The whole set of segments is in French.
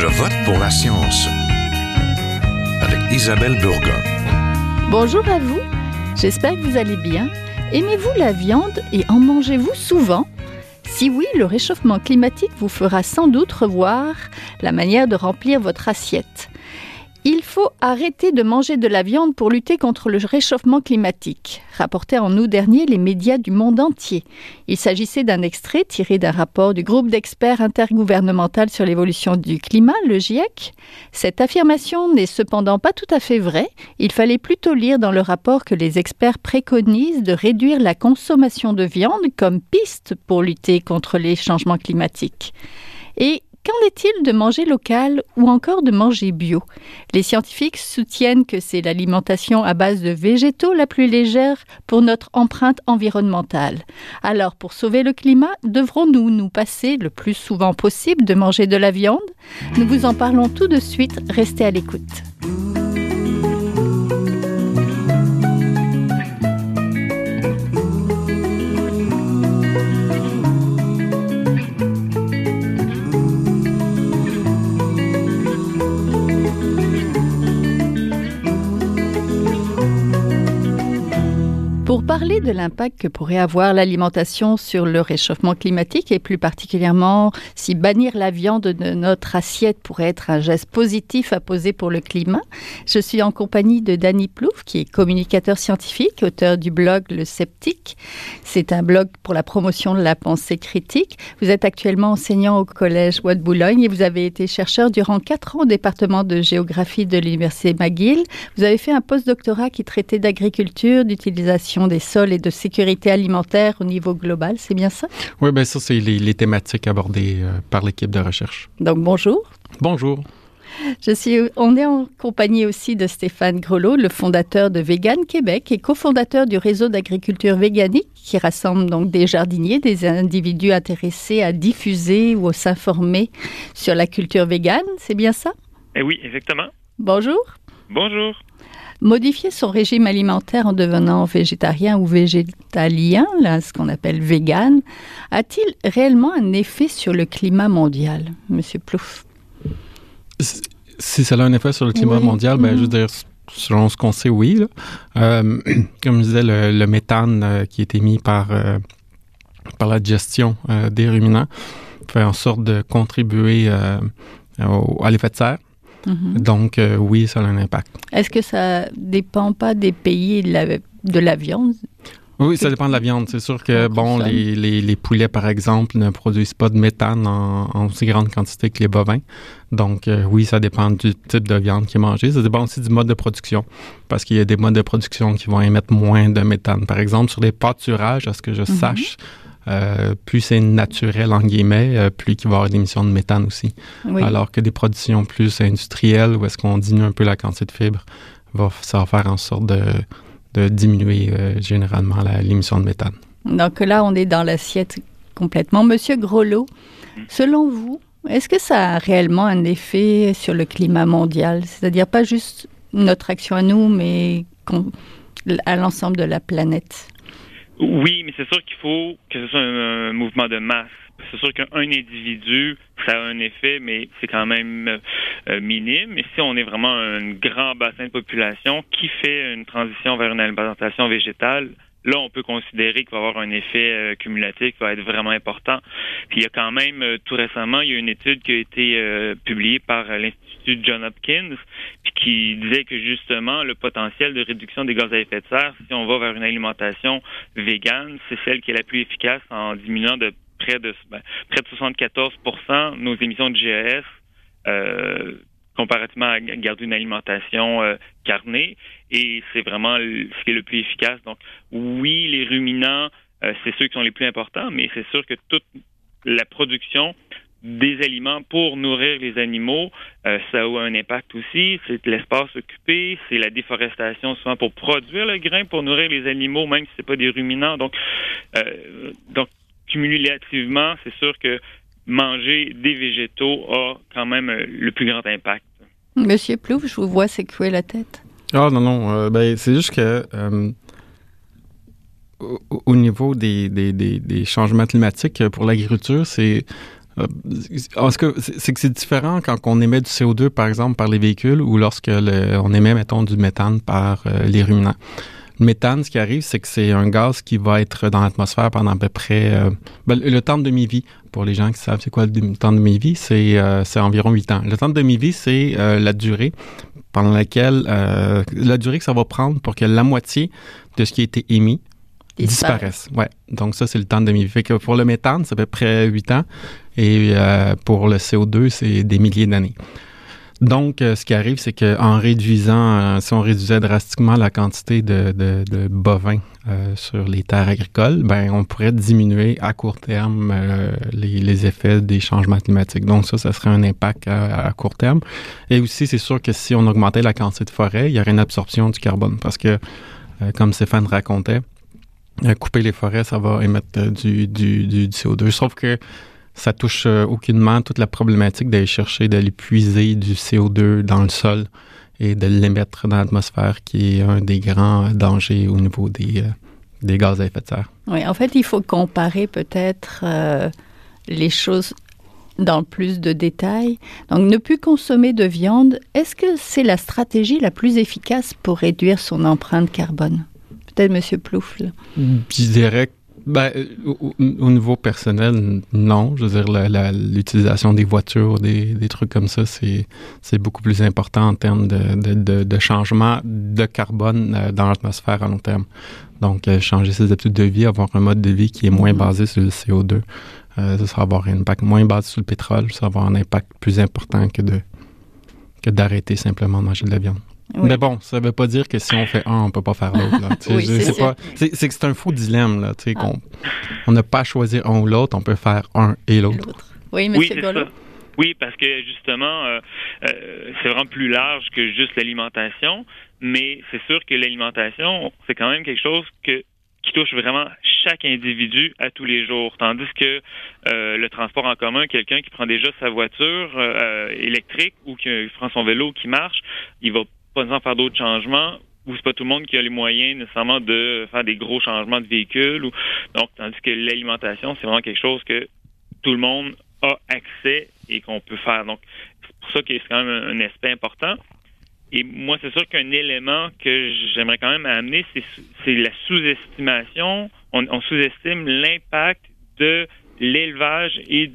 Je vote pour la science avec Isabelle Burgon. Bonjour à vous, j'espère que vous allez bien. Aimez-vous la viande et en mangez-vous souvent? Si oui, le réchauffement climatique vous fera sans doute revoir la manière de remplir votre assiette. Il faut arrêter de manger de la viande pour lutter contre le réchauffement climatique, rapportaient en août dernier les médias du monde entier. Il s'agissait d'un extrait tiré d'un rapport du groupe d'experts intergouvernemental sur l'évolution du climat, le GIEC. Cette affirmation n'est cependant pas tout à fait vraie. Il fallait plutôt lire dans le rapport que les experts préconisent de réduire la consommation de viande comme piste pour lutter contre les changements climatiques. Qu'en est-il de manger local ou encore de manger bio? Les scientifiques soutiennent que c'est l'alimentation à base de végétaux la plus légère pour notre empreinte environnementale. Alors, pour sauver le climat, devrons-nous nous passer le plus souvent possible de manger de la viande? Nous vous en parlons tout de suite, restez à l'écoute. Parler de l'impact que pourrait avoir l'alimentation sur le réchauffement climatique et plus particulièrement si bannir la viande de notre assiette pourrait être un geste positif à poser pour le climat, je suis en compagnie de Danny Plouf qui est communicateur scientifique, auteur du blog Le Sceptique. C'est un blog pour la promotion de la pensée critique. Vous êtes actuellement enseignant au collège Ouad Boulogne et vous avez été chercheur durant quatre ans au département de géographie de l'université McGill. Vous avez fait un postdoctorat qui traitait d'agriculture, d'utilisation des sols et de sécurité alimentaire au niveau global, c'est bien ça? Oui, bien ça, c'est les, thématiques abordées euh, par l'équipe de recherche. Donc, bonjour. Bonjour. Je suis, on est en compagnie aussi de Stéphane Grelot, le fondateur de Vegan Québec et cofondateur du réseau d'agriculture véganique qui rassemble donc des jardiniers, des individus intéressés à diffuser ou à s'informer sur la culture végane. C'est bien ça? Eh oui, exactement. Bonjour. Bonjour. Modifier son régime alimentaire en devenant végétarien ou végétalien, là, ce qu'on appelle vegan, a-t-il réellement un effet sur le climat mondial, Monsieur Plouf Si ça a un effet sur le climat mondial, ben, je veux mhm. dire, selon ce qu'on sait, oui. Euh, comme je disais, le, méthane euh, qui est émis par, euh, par la digestion des ruminants fait en sorte de contribuer à l'effet de serre. Mhm. Donc, euh, oui, ça a un impact. Est-ce que ça dépend pas des pays de la, de la viande? Oui, ça dépend de la viande. C'est sûr que, bon, les, les, poulets, par exemple, ne produisent pas de méthane en, aussi grande quantité que les bovins. Donc, euh, oui, ça dépend du type de viande qui est mangée. Ça dépend aussi du mode de production, parce qu'il y a des modes de production qui vont émettre moins de méthane. Par exemple, sur les pâturages, à ce que je mhm. sache, euh, plus c'est naturel, en guillemets, euh, plus il va y avoir d'émissions de méthane aussi. Alors que des productions plus industrielles, où est-ce qu'on diminue un peu la quantité de fibres, va, ça va faire en sorte de, de diminuer euh, généralement l'émission de méthane. Donc là, on est dans l'assiette complètement. Monsieur Grolot, selon vous, est-ce que ça a réellement un effet sur le climat mondial? C'est-à-dire pas juste notre action à nous, mais à l'ensemble de la planète? Oui, mais c'est sûr qu'il faut que ce soit un, mouvement de masse. C'est sûr qu'un individu, ça a un effet, mais c'est quand même euh, minime. Mais si on est vraiment un grand bassin de population qui fait une transition vers une alimentation végétale, là, on peut considérer qu'il va avoir un effet euh, cumulatif qui va être vraiment important. Puis il y a quand même, euh, tout récemment, il y a une étude qui a été publiée par l'Institut John Hopkins, puis qui disait que justement, le potentiel de réduction des gaz à effet de serre, si on va vers une alimentation végane, c'est celle qui est la plus efficace en diminuant de près de ben, près de 74% nos émissions de GES euh, comparativement à garder une alimentation euh, carnée. Et c'est vraiment ce qui est le plus efficace. Donc, oui, les ruminants, euh, c'est ceux qui sont les plus importants, mais c'est sûr que toute la production des aliments pour nourrir les animaux, euh, ça a un impact aussi. C'est l'espace occupé, c'est la déforestation souvent pour produire le grain, pour nourrir les animaux, même si c'est pas des ruminants. Donc, euh, donc cumulativement, c'est sûr que manger des végétaux a quand même euh, le plus grand impact. Monsieur Plouf, je vous vois secouer la tête. Ah non, non, ben, c'est juste que au, niveau des, des, des, changements climatiques pour l'agriculture, c'est que c'est que c'est différent quand on émet du CO2, par exemple, par les véhicules ou lorsque on émet, mettons, du méthane par les ruminants? Le méthane, ce qui arrive, c'est que c'est un gaz qui va être dans l'atmosphère pendant à peu près euh, ben, le temps de demi-vie. Pour les gens qui savent c'est quoi le temps de demi-vie, c'est euh, environ 8 ans. Le temps de demi-vie, c'est euh, la durée pendant laquelle la durée que ça va prendre pour que la moitié de ce qui a été émis disparaisse. Ouais. Donc ça, c'est le temps de demi-vie. que pour le méthane, c'est à peu près 8 ans. Et pour le CO2, c'est des milliers d'années. Donc, euh, ce qui arrive, c'est qu'en réduisant, euh, si on réduisait drastiquement la quantité de, bovins euh, sur les terres agricoles, ben, on pourrait diminuer à court terme les, effets des changements climatiques. Donc, ça, ça serait un impact à, court terme. Et aussi, c'est sûr que si on augmentait la quantité de forêt, il y aurait une absorption du carbone parce que, comme Stéphane racontait, couper les forêts, ça va émettre du, du, du CO2. Sauf que ça touche euh, aucunement toute la problématique d'aller chercher, d'aller puiser du CO2 dans le sol et de l'émettre dans l'atmosphère, qui est un des grands dangers au niveau des, euh, des gaz à effet de serre. Oui, en fait, il faut comparer peut-être euh, les choses dans plus de détails. Donc, ne plus consommer de viande, est-ce que c'est la stratégie la plus efficace pour réduire son empreinte carbone? Peut-être M. Plouf. Je dirais ben, euh, au, niveau personnel, non. Je veux dire, l'utilisation des voitures, des, des, trucs comme ça, c'est beaucoup plus important en termes de, de, de, changement de carbone euh, dans l'atmosphère à long terme. Donc, euh, changer ses habitudes de vie, avoir un mode de vie qui est moins mm-hmm. basé sur le CO2, ça va avoir un impact moins basé sur le pétrole, ça va avoir un impact plus important que de que d'arrêter simplement de manger de la viande. Mais bon, ça ne veut pas dire que si on fait un, on ne peut pas faire l'autre. c'est que c'est un faux dilemme. Là, ah. On n'a pas à choisir un ou l'autre, on peut faire un et l'autre. Oui, mais c'est Oui, parce que justement, euh, euh, c'est vraiment plus large que juste l'alimentation, mais c'est sûr que l'alimentation, c'est quand même quelque chose que qui touche vraiment chaque individu à tous les jours. Tandis que euh, le transport en commun, quelqu'un qui prend déjà sa voiture électrique ou qui prend son vélo qui marche, il va pas faire d'autres changements ou c'est pas tout le monde qui a les moyens nécessairement de faire des gros changements de véhicule ou donc tandis que l'alimentation c'est vraiment quelque chose que tout le monde a accès et qu'on peut faire. Donc c'est pour ça que c'est quand même un, aspect important. Et moi c'est sûr qu'un élément que j'aimerais quand même amener c'est la sous-estimation. On, on sous-estime l'impact de l'élevage et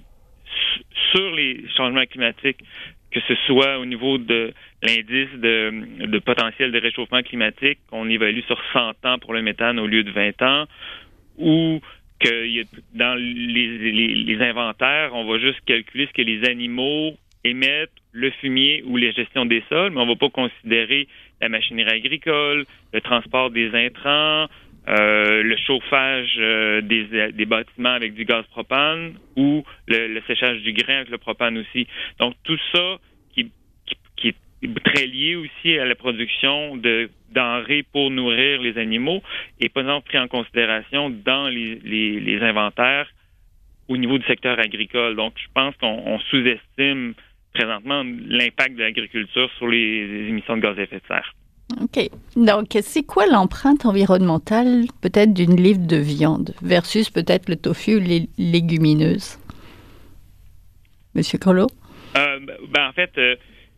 sur les changements climatiques que ce soit au niveau de l'indice de, potentiel de réchauffement climatique qu'on évalue sur 100 ans pour le méthane au lieu de 20 ans, ou que dans les, inventaires, on va juste calculer ce que les animaux émettent, le fumier ou les gestions des sols, mais on ne va pas considérer la machinerie agricole, le transport des intrants, euh, le chauffage euh, des, bâtiments avec du gaz propane ou le, séchage du grain avec le propane aussi. Donc tout ça très lié aussi à la production de denrées pour nourrir les animaux et pas exemple pris en considération dans les, les inventaires au niveau du secteur agricole. Donc je pense qu'on sous-estime présentement l'impact de l'agriculture sur les émissions de gaz à effet de serre. OK. Donc, c'est quoi l'empreinte environnementale peut-être d'une livre de viande versus peut-être le tofu ou les légumineuses? Monsieur Colo? Euh, ben, en fait, euh,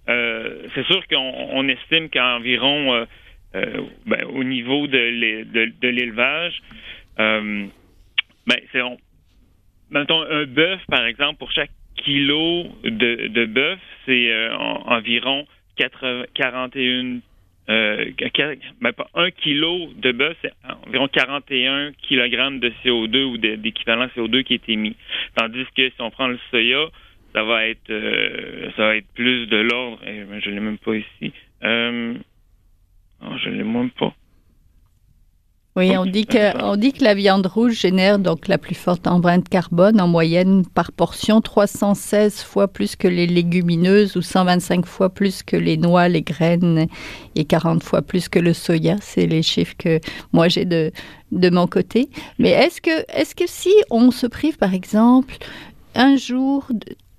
c'est sûr qu'on estime qu'environ ben, au niveau de l'élevage, ben, c'est mettons un bœuf, par exemple, pour chaque kilo de, bœuf, c'est environ 41 euh, ben, un kilo de bœuf, c'est environ 41 kg de CO2 ou d'équivalent CO2 qui est émis. Tandis que si on prend le soya, ça va être euh, ça va être plus de l'ordre. Eh, je l'ai même pas ici. Euh, non, je l'ai même pas. Oui, on dit que on dit que la viande rouge génère donc la plus forte empreinte carbone en moyenne par portion 316 fois plus que les légumineuses ou 125 fois plus que les noix, les graines et 40 fois plus que le soya. C'est les chiffres que moi j'ai de de mon côté. Mais est-ce que est-ce que si on se prive par exemple un jour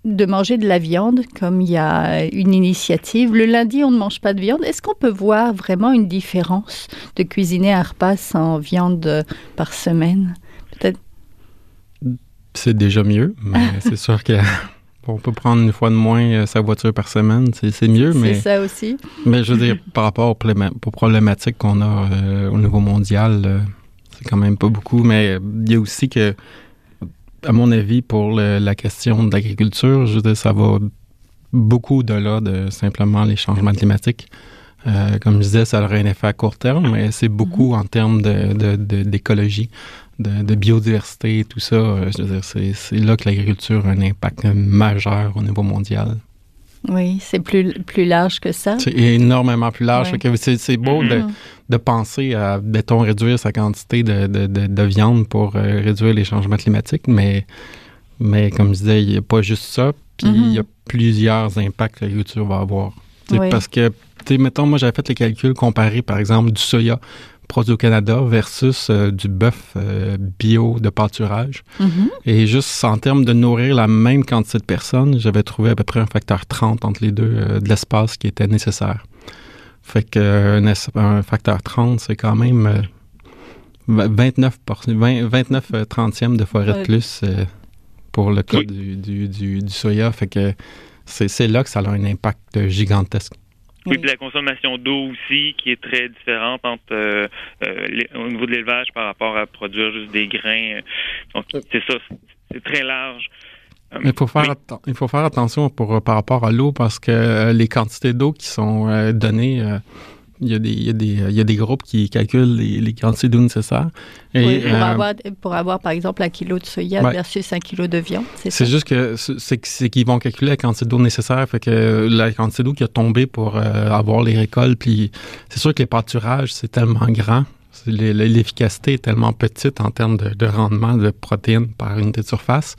de manger de la viande, comme il y a une initiative. Le lundi, on ne mange pas de viande. Est-ce qu'on peut voir vraiment une différence de cuisiner un repas sans viande par semaine? Peut-être. c'est déjà mieux, mais c'est sûr que on peut prendre une fois de moins euh, sa voiture par semaine, c'est mieux, mais... C'est ça aussi. Mais je veux dire, par rapport aux, problématiques qu'on a euh, au niveau mondial, euh, c'est quand même pas beaucoup, mais il y a aussi que, à mon avis, pour la question de l'agriculture, je veux dire, ça va beaucoup au-delà de simplement les changements climatiques. comme je disais, ça aurait un effet à court terme, mais c'est beaucoup mm-hmm. en termes d'écologie. De, de, biodiversité, tout ça. Euh, je veux dire, c'est là que l'agriculture a un impact majeur au niveau mondial. Oui, c'est plus, plus large que ça. C'est énormément plus large. C'est beau de, mm-hmm. de, penser à, mettons, réduire sa quantité de, de, de viande pour euh, réduire les changements climatiques, mais, mais comme je disais, il n'y a pas juste ça, puis il y a mm-hmm. plusieurs impacts que l'agriculture va avoir. Parce que, mettons, moi, j'avais fait les calculs comparés, par exemple, du soya produit au Canada versus euh, du bœuf euh, bio de pâturage. Mm-hmm. Et juste en termes de nourrir la même quantité de personnes, j'avais trouvé à peu près un facteur 30 entre les deux euh, de l'espace qui était nécessaire. Fait que un, facteur 30, c'est quand même 29, 29 30e de forêt de plus pour le cas du, du, du, du, soya. Fait que c'est là que ça a un impact gigantesque. Oui, puis la consommation d'eau aussi, qui est très différente entre euh, euh, au niveau de l'élevage par rapport à produire juste des grains. Donc, c'est ça, c'est très large. Euh, il faut faire, il faut faire attention pour, par rapport à l'eau parce que les quantités d'eau qui sont données il y, a des, il, y a des, il y a des groupes qui calculent les, les quantités d'eau nécessaires. Et, pour, euh, avoir, pour avoir, par exemple, un kilo de soya versus un kilo de viande, c'est C'est juste que c'est qu'ils vont calculer la quantité d'eau nécessaire, fait que la quantité d'eau qui a tombé pour euh, avoir les récoltes, puis c'est sûr que les pâturages, c'est tellement grand, l'efficacité est tellement petite en termes de, de rendement de protéines par unité de surface,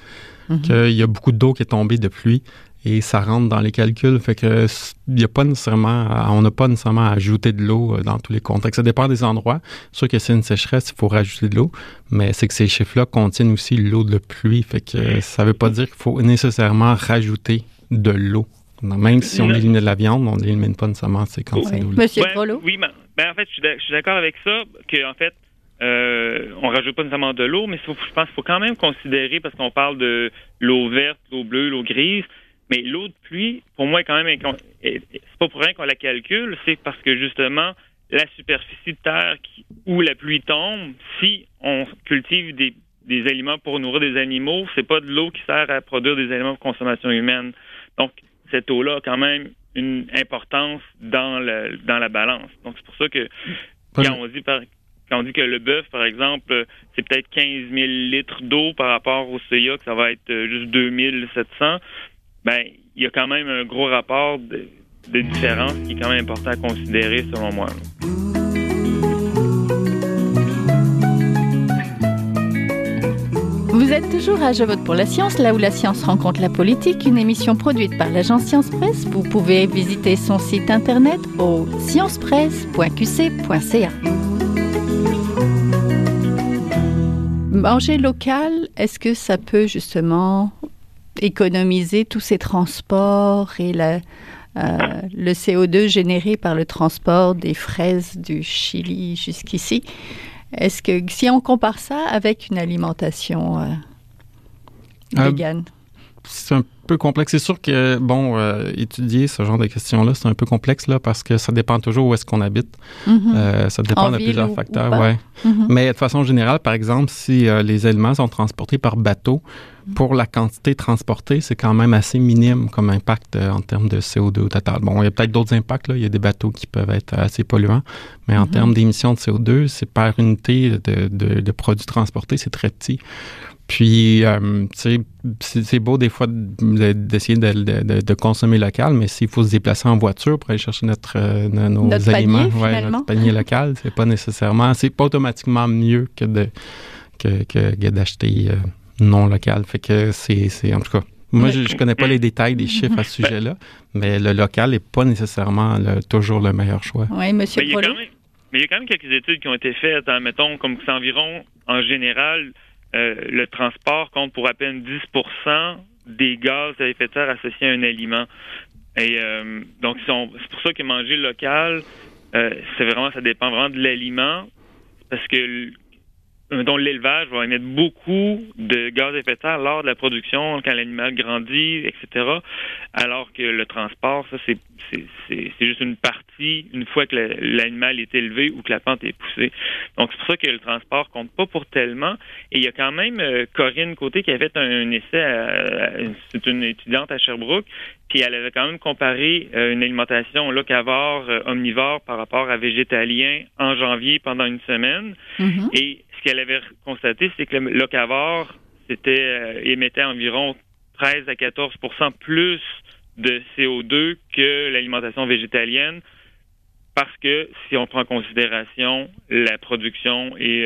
mm-hmm. qu'il y a beaucoup d'eau qui est tombée de pluie et ça rentre dans les calculs. Fait que y a pas nécessairement, on n'a pas nécessairement à ajouter de l'eau euh, dans tous les contextes. Ça dépend des endroits. Sûr que c'est une sécheresse, il faut rajouter de l'eau, mais c'est que ces chiffres-là contiennent aussi l'eau de pluie. Fait que ça veut pas dire qu'il faut nécessairement rajouter de l'eau. Même si on élimine de la viande, on n'élimine pas nécessairement ces quantités d'eau. Monsieur Oui, mais, ben, en fait, je suis d'accord avec ça, qu'en fait, euh, on rajoute pas nécessairement de l'eau, mais je pense qu'il faut quand même considérer, parce qu'on parle de l'eau verte, l'eau bleue, l'eau grise, mais l'eau de pluie, pour moi, est quand même. C'est pas pour rien qu'on la calcule, c'est parce que justement, la superficie de terre où la pluie tombe, si on cultive des, aliments pour nourrir des animaux, c'est pas de l'eau qui sert à produire des aliments pour consommation humaine. Donc, cette eau-là a quand même une importance dans, le, dans la balance. Donc, c'est pour ça que quand on dit quand on dit que le bœuf, par exemple, c'est peut-être 15 000 litres d'eau par rapport au soya, que ça va être juste 2 700, ben, il y a quand même un gros rapport de, différence qui est quand même important à considérer selon moi. Vous êtes toujours à Je vote pour la science, là où la science rencontre la politique, une émission produite par l'agence Science Presse. Vous pouvez visiter son site internet au sciencepresse.qc.ca. Manger local, est-ce que ça peut justement économiser tous ces transports et euh, le CO2 généré par le transport des fraises du Chili jusqu'ici. Est-ce que si on compare ça avec une alimentation euh, euh végane? c'est un peu complexe. C'est sûr que, bon, euh, étudier ce genre de questions-là, c'est un peu complexe là, parce que ça dépend toujours où est-ce qu'on habite. Mm-hmm. ça dépend de plusieurs facteurs. Ouais. Mm-hmm. Mais de façon générale, par exemple, si les aliments sont transportés par bateau, pour la quantité transportée, c'est quand même assez minime comme impact euh, en termes de CO2 au total. Bon, il y a peut-être d'autres impacts. Là. Il y a des bateaux qui peuvent être assez polluants, mais en mm-hmm. termes d'émissions de CO2, c'est par unité de, de, produits transportés, c'est très petit. Puis, euh, c'est beau des fois d'essayer de, de, consommer local, mais s'il faut se déplacer en voiture pour aller chercher notre, euh, nos aliments, panier, notre panier local, c'est pas nécessairement, c'est pas automatiquement mieux que de que, que, d'acheter non local. Fait que c'est, en tout cas, moi, je, ne connais pas les détails des chiffres à ce sujet-là, mais le local n'est pas nécessairement toujours le meilleur choix. Oui, monsieur mais il, y a quand même quelques études qui ont été faites, hein, mettons, comme c'est environ, en général, euh, le transport compte pour à peine 10% des gaz à effet de serre associés à un aliment. Et euh, donc, c'est pour ça que manger local, euh, c'est vraiment, ça dépend vraiment de l'aliment, parce que dont l'élevage va émettre beaucoup de gaz à effet de serre lors de la production, quand l'animal grandit, etc. Alors que le transport, ça, c'est, c'est, juste une partie une fois que l'animal est élevé ou que la pente est poussée. Donc, c'est pour ça que le transport compte pas pour tellement. Et il y a quand même euh, Corinne Côté qui a fait un, essai, c'est une étudiante à Sherbrooke, puis elle avait quand même comparé euh, une alimentation locavore, euh, omnivore par rapport à végétalien en janvier pendant une semaine. Mm-hmm. Et ce qu'elle avait constaté, c'est que le locavore c'était euh, émettait environ 13 à 14% plus de CO2 que l'alimentation végétalienne parce que si on prend en considération la production et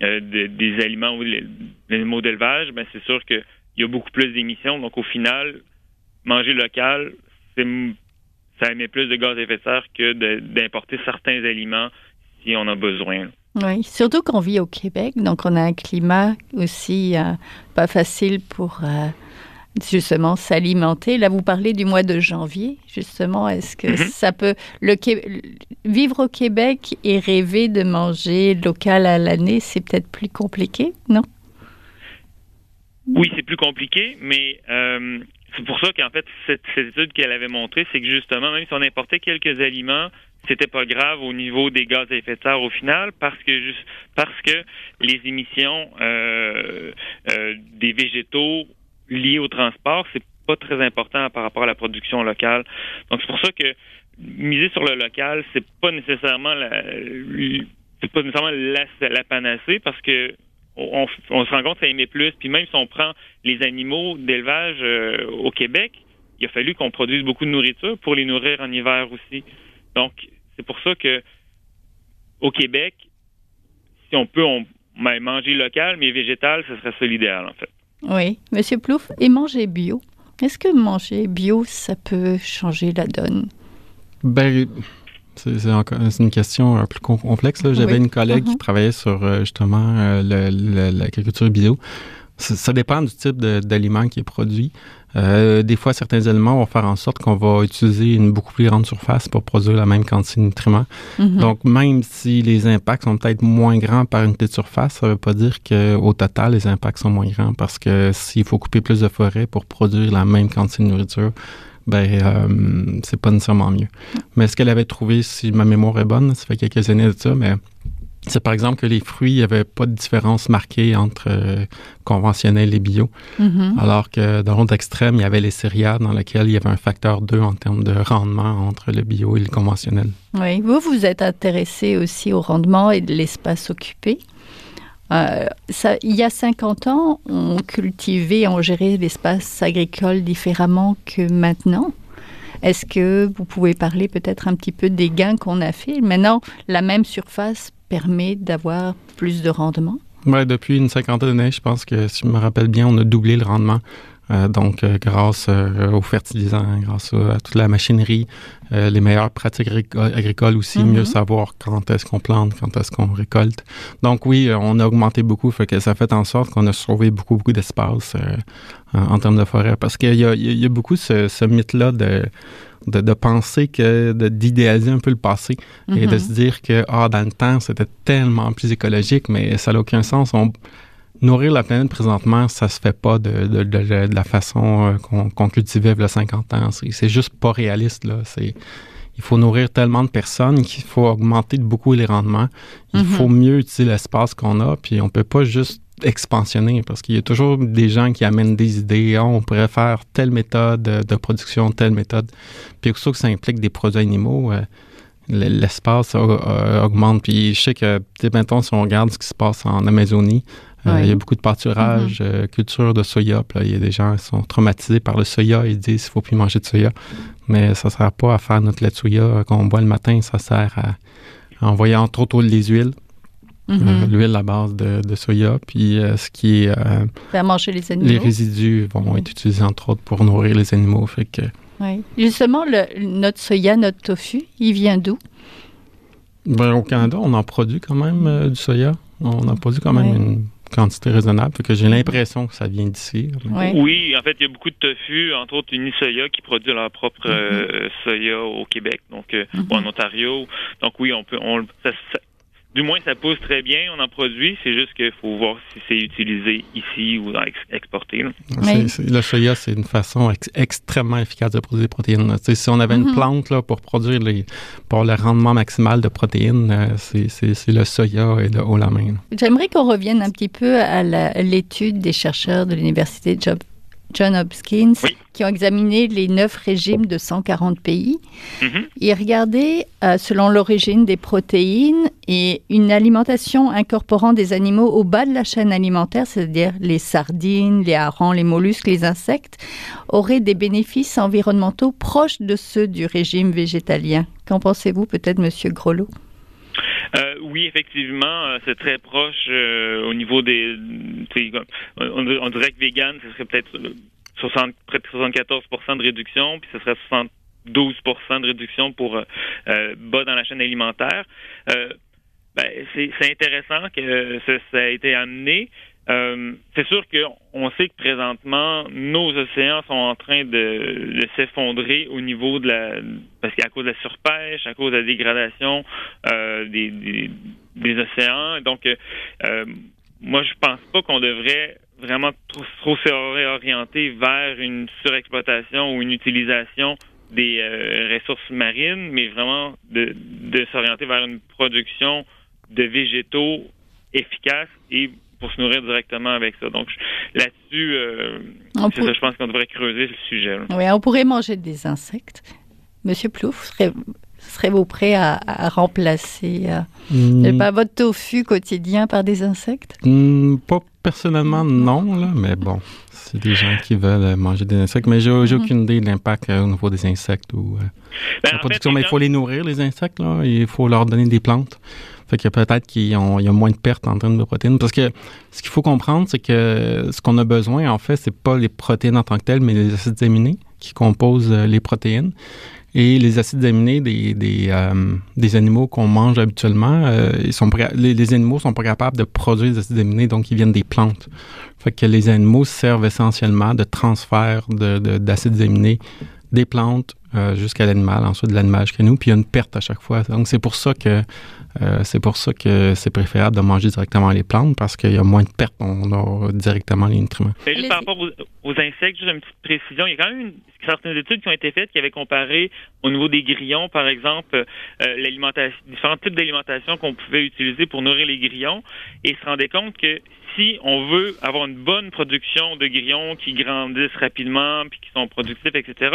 des aliments ou les, animaux d'élevage, ben c'est sûr qu'il y a beaucoup plus d'émissions. Donc au final, manger local, ça émet plus de gaz à effet de serre que d'importer certains aliments si on a besoin. Oui, surtout qu'on vit au Québec, donc on a un climat aussi euh, pas facile pour euh, justement s'alimenter. Là, vous parlez du mois de janvier, justement. Est-ce que mm-hmm. ça peut le vivre au Québec et rêver de manger local à l'année, c'est peut-être plus compliqué, non? Oui, c'est plus compliqué, mais euh, c'est pour ça qu'en fait, cette, étude qu'elle avait montrée, c'est que justement, même si on importait quelques aliments, c'était pas grave au niveau des gaz à effet de serre au final, parce que juste parce que les émissions euh, euh, des végétaux liés au transport, c'est pas très important par rapport à la production locale. Donc c'est pour ça que miser sur le local, c'est pas nécessairement la, c'est pas nécessairement la, la panacée parce que on, se rend compte que ça émet plus. Puis même si on prend les animaux d'élevage euh, au Québec, il a fallu qu'on produise beaucoup de nourriture pour les nourrir en hiver aussi. Donc, c'est pour ça que au Québec, si on peut on, ben, manger local, mais végétal, ce serait ça l'idéal, en fait. Oui. Monsieur Plouf, et manger bio? Est-ce que manger bio, ça peut changer la donne? Ben, c'est une question un peu complexe. J'avais une collègue qui uh-huh. travaillait sur euh, justement euh, l'agriculture bio. Ça, dépend du type d'aliment qui est produit. Euh, des fois, certains aliments vont faire en sorte qu'on va utiliser une beaucoup plus grande surface pour produire la même quantité de nutriments. Mm-hmm. Donc, même si les impacts sont peut-être moins grands par une petite surface, ça ne veut pas dire qu'au total, les impacts sont moins grands parce que s'il faut couper plus de forêt pour produire la même quantité de nourriture, ben euh, c'est pas nécessairement mieux. Mais ce qu'elle avait trouvé, si ma mémoire est bonne, ça fait quelques années de ça, mais c'est par exemple que les fruits, il n'y avait pas de différence marquée entre euh, conventionnel et bio. Mm-hmm. Alors que dans l'autre extrême, il y avait les céréales dans lesquelles il y avait un facteur 2 en termes de rendement entre le bio et le conventionnel. Oui, vous, vous êtes intéressé aussi au rendement et de l'espace occupé? Euh, il y a 50 ans, on cultivait, on gérait l'espace agricole différemment que maintenant. Est-ce que vous pouvez parler peut-être un petit peu des gains qu'on a fait? Maintenant, la même surface permet d'avoir plus de rendement Oui, depuis une cinquantaine d'années, je pense que, si je me rappelle bien, on a doublé le rendement. Euh, donc, euh, grâce euh, aux fertilisants, grâce à, toute la machinerie, les meilleures pratiques agricoles aussi, mieux mhm. savoir quand est-ce qu'on plante, quand est-ce qu'on récolte. Donc, oui, on a augmenté beaucoup, fait que ça fait en sorte qu'on a sauvé beaucoup, beaucoup d'espace en, termes de forêt. Parce qu'il y, y a, beaucoup ce, ce mythe-là de de, penser que, d'idéaliser un peu le passé et de mhm. se dire que, ah, dans le temps, c'était tellement plus écologique, mais ça n'a aucun sens. On, nourrir la planète présentement, ça se fait pas de, de, de, la façon euh, qu'on qu cultivait il y a 50 ans. C'est juste pas réaliste, là. Il faut nourrir tellement de personnes qu'il faut augmenter de beaucoup les rendements. Il mhm. faut mieux utiliser l'espace qu'on a, puis on peut pas juste expansionner parce qu'il y a toujours des gens qui amènent des idées. Ah, on pourrait faire telle méthode de production, telle méthode. Puis que ça implique des produits animaux, euh, l'espace augmente. Puis je sais que, maintenant, si on regarde ce qui se passe en Amazonie, euh, il y a beaucoup de pâturage, mm-hmm. euh, culture de soya. Puis il y a des gens qui sont traumatisés par le soya. Ils disent qu'il ne faut plus manger de soya. Mais ça ne sert pas à faire notre lait de soya qu'on boit le matin. Ça sert à, envoyer entre autres les huiles. Euh, mm-hmm. l'huile à base de, soya, puis ce qui est... Manger les animaux. Les résidus vont être utilisés entre autres pour nourrir les animaux. Fait que oui. Justement, le, notre soya, notre tofu, il vient d'où? Ben, au Canada, on en produit quand même du soya. On en produit quand même une quantité raisonnable. que j'ai l'impression que ça vient d'ici. Oui, en fait, il y a beaucoup de tofu, entre autres Unisoya, qui produit leur propre euh, mm-hmm. soya au Québec, donc euh, mm-hmm. ou en Ontario. Donc oui, on peut, on, du moins, ça pousse très bien, on en produit. C'est juste qu'il faut voir si c'est utilisé ici ou exporté. Le soya, c'est une façon extrêmement efficace de produire des protéines. Si on avait une mm-hmm. plante là, pour produire les, pour le rendement maximal de protéines, euh, c'est le soya et le haut la main. J'aimerais qu'on revienne un petit peu à l'étude des chercheurs de l'Université de Job John Hopkins, qui ont examiné les neuf régimes de 140 pays. Mm-hmm. Ils regardaient, euh, selon l'origine des protéines, et une alimentation incorporant des animaux au bas de la chaîne alimentaire, c'est-à-dire les sardines, les harengs, les mollusques, les insectes, aurait des bénéfices environnementaux proches de ceux du régime végétalien. Qu'en pensez-vous peut-être, Monsieur Grelot? Euh, oui, effectivement, euh, c'est très proche euh, au niveau des. On, dirait que vegan, ce serait peut-être 60, près de 74% de réduction, puis ce serait 72% de réduction pour bas dans la chaîne alimentaire. Ben, c'est intéressant que ça, ça, a été amené. Euh, c'est sûr qu'on sait que présentement, nos océans sont en train de, s'effondrer au niveau de la... parce qu'à cause de la surpêche, à cause de la dégradation euh, des, océans. Donc, euh, moi, je pense pas qu'on devrait vraiment trop, trop s'orienter vers une surexploitation ou une utilisation des ressources marines, mais vraiment de, de s'orienter vers une production de végétaux efficaces et pour se nourrir directement avec ça. Donc là-dessus, euh, je pense qu'on devrait creuser le sujet. Oui, on pourrait manger des insectes. Monsieur Plouf, serez-vous prêt à, remplacer euh, hmm. pas votre tofu quotidien par des insectes? Hmm, Pas personnellement, non, là, mais bon, c'est des gens qui veulent manger des insectes. Mais j'ai hmm. aucune idée de l'impact euh, au niveau des insectes ou ben, la production. mais il faut les nourrir, les insectes. Là. Il faut leur donner des plantes. Fait que peut-être qu'il y a moins de pertes en termes de protéines. Parce que ce qu'il faut comprendre, c'est que ce qu'on a besoin, en fait, c'est pas les protéines en tant que telles, mais les acides aminés qui composent euh, les protéines. Et les acides aminés des, des, euh, des animaux qu'on mange habituellement, euh, ils sont les, les, animaux sont pas capables de produire des acides aminés, donc ils viennent des plantes. Fait que les animaux servent essentiellement de transfert d'acides de, aminés des plantes jusqu'à l'animal, ensuite de l'animal jusqu'à nous, puis il y a une perte à chaque fois. Donc c'est pour ça que euh, c'est pour ça que c'est préférable de manger directement les plantes parce qu'il y a moins de pertes, on a directement les nutriments. juste par rapport aux, insectes, juste une petite précision, il y a quand même certaines études qui ont été faites qui avaient comparé au niveau des grillons, par exemple, euh, l'alimentation, différents types d'alimentation qu'on pouvait utiliser pour nourrir les grillons et se rendaient compte que si on veut avoir une bonne production de grillons qui grandissent rapidement puis qui sont productifs, etc.,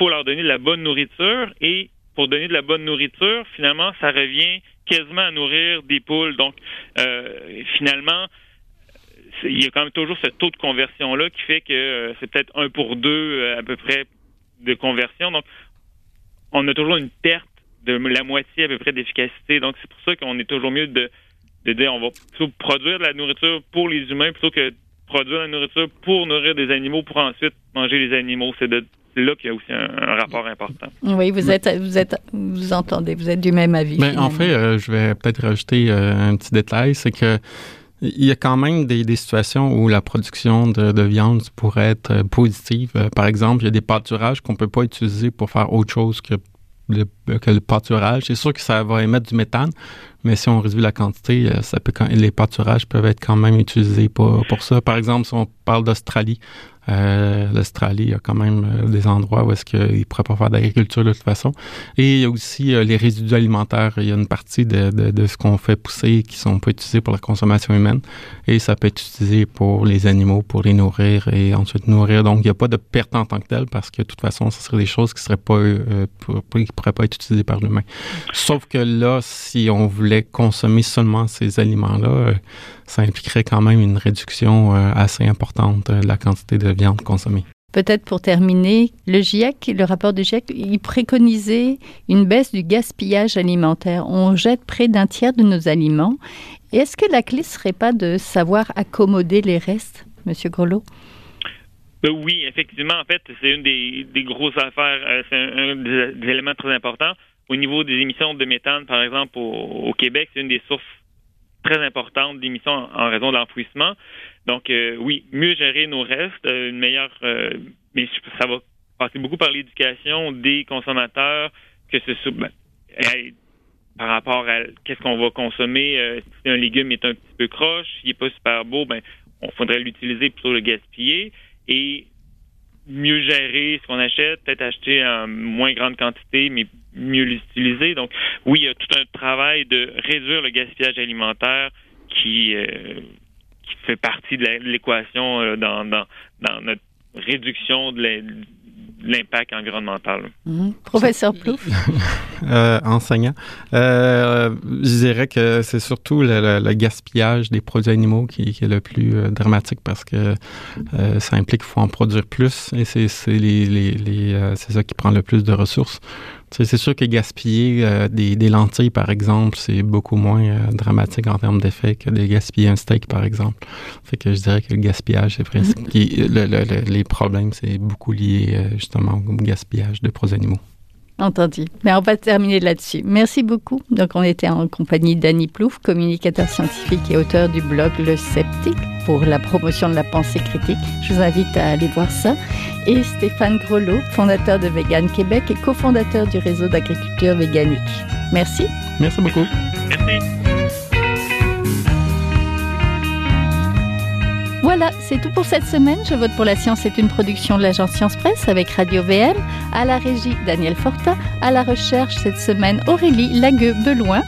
faut leur donner de la bonne nourriture et pour donner de la bonne nourriture, finalement, ça revient quasiment à nourrir des poules. Donc, euh, finalement, il y a quand même toujours ce taux de conversion-là qui fait que euh, c'est peut-être un pour deux euh, à peu près de conversion. Donc, on a toujours une perte de la moitié à peu près d'efficacité. Donc, c'est pour ça qu'on est toujours mieux de, de dire on va plutôt produire de la nourriture pour les humains plutôt que produire de la nourriture pour nourrir des animaux pour ensuite manger les animaux. C'est de là qu'il y a aussi un, rapport important. Oui, vous êtes, vous êtes, vous entendez, vous êtes du même avis. Mais en fait, euh, je vais peut-être rajouter euh, un petit détail, c'est que il y a quand même des, situations où la production de, viande pourrait être euh, positive. par exemple, il y a des pâturages qu'on peut pas utiliser pour faire autre chose que le, que le pâturage. C'est sûr que ça va émettre du méthane, mais si on réduit la quantité, ça peut, les pâturages peuvent être quand même utilisés pour, pour ça. Par exemple, si on parle d'Australie, euh, L'Australie, il y a quand même euh, des endroits où est-ce qu'ils ne pourraient pas faire d'agriculture de toute façon. Et il y a aussi euh, les résidus alimentaires. Il y a une partie de, ce qu'on fait pousser qui sont pas utilisés pour la consommation humaine. Et ça peut être utilisé pour les animaux, pour les nourrir et ensuite nourrir. Donc, il n'y a pas de perte en tant que telle parce que de toute façon, ce serait des choses qui seraient pas, pourraient pas être utilisées par l'humain. Sauf que là, si on voulait consommer seulement ces aliments-là, ça impliquerait quand même une réduction euh, assez importante de la quantité de viande consommée. Peut-être pour terminer, le GIEC, le rapport du GIEC, il préconisait une baisse du gaspillage alimentaire. On jette près d'un tiers de nos aliments. est-ce que la clé ne serait pas de savoir accommoder les restes, Monsieur Grelot? Euh, oui, effectivement, en fait, c'est une des, grosses affaires, euh, c'est un, des, éléments très importants. Au niveau des émissions de méthane, par exemple, au Québec, c'est une des sources très importante d'émissions en, raison de l'enfouissement. Donc, euh, oui, mieux gérer nos restes, euh, une meilleure. Euh, mais ça va passer beaucoup par l'éducation des consommateurs, que ce. Ben, par rapport à qu'est-ce qu'on va consommer. Euh, si un légume est un petit peu croche, il n'est pas super beau, ben on faudrait l'utiliser plutôt le gaspiller et mieux gérer ce qu'on achète, peut-être acheter en moins grande quantité, mais mieux l'utiliser. Donc, oui, il y a tout un travail de réduire le gaspillage alimentaire qui, euh, qui fait partie de l'équation euh, dans, dans, dans notre réduction de l'impact environnemental. Mhm. Professeur Plouf. euh, enseignant. Euh, je dirais que c'est surtout le, gaspillage des produits animaux qui, est le plus euh, dramatique parce que euh, ça implique qu'il faut en produire plus et c'est les, les, les c'est ça qui prend le plus de ressources. C'est sûr que gaspiller euh, des, lentilles, par exemple, c'est beaucoup moins euh, dramatique en termes d'effet que de gaspiller un steak, par exemple. Fait que je dirais que le gaspillage, c'est presque... Mm-hmm. les problèmes, c'est beaucoup lié euh, justement au gaspillage de produits animaux. Entendu. Mais on va terminer là-dessus. Merci beaucoup. Donc, on était en compagnie d'Annie Plouf, communicateur scientifique et auteur du blog Le Sceptique pour la promotion de la pensée critique. Je vous invite à aller voir ça. Et Stéphane Grelot, fondateur de Vegan Québec et cofondateur du réseau d'agriculture véganique. Merci. Merci beaucoup. Merci. Voilà, c'est tout pour cette semaine. Je vote pour la science est une production de l'agence Science Presse avec Radio VM, à la régie Daniel Fortin, à la recherche cette semaine Aurélie Lagueux-Beloin,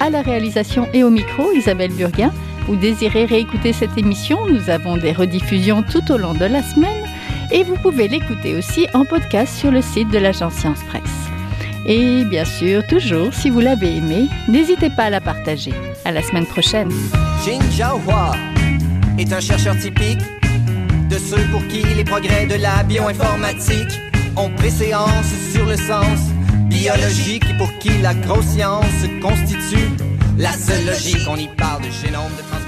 à la réalisation et au micro Isabelle Burguin. Vous désirez réécouter cette émission? Nous avons des rediffusions tout au long de la semaine et vous pouvez l'écouter aussi en podcast sur le site de l'agence Science Presse. Et bien sûr, toujours, si vous l'avez aimé, n'hésitez pas à la partager. À la semaine prochaine est un chercheur typique de ceux pour qui les progrès de la bioinformatique ont préséance sur le sens biologique et pour qui la grosse constitue la seule logique. On y parle de génome, de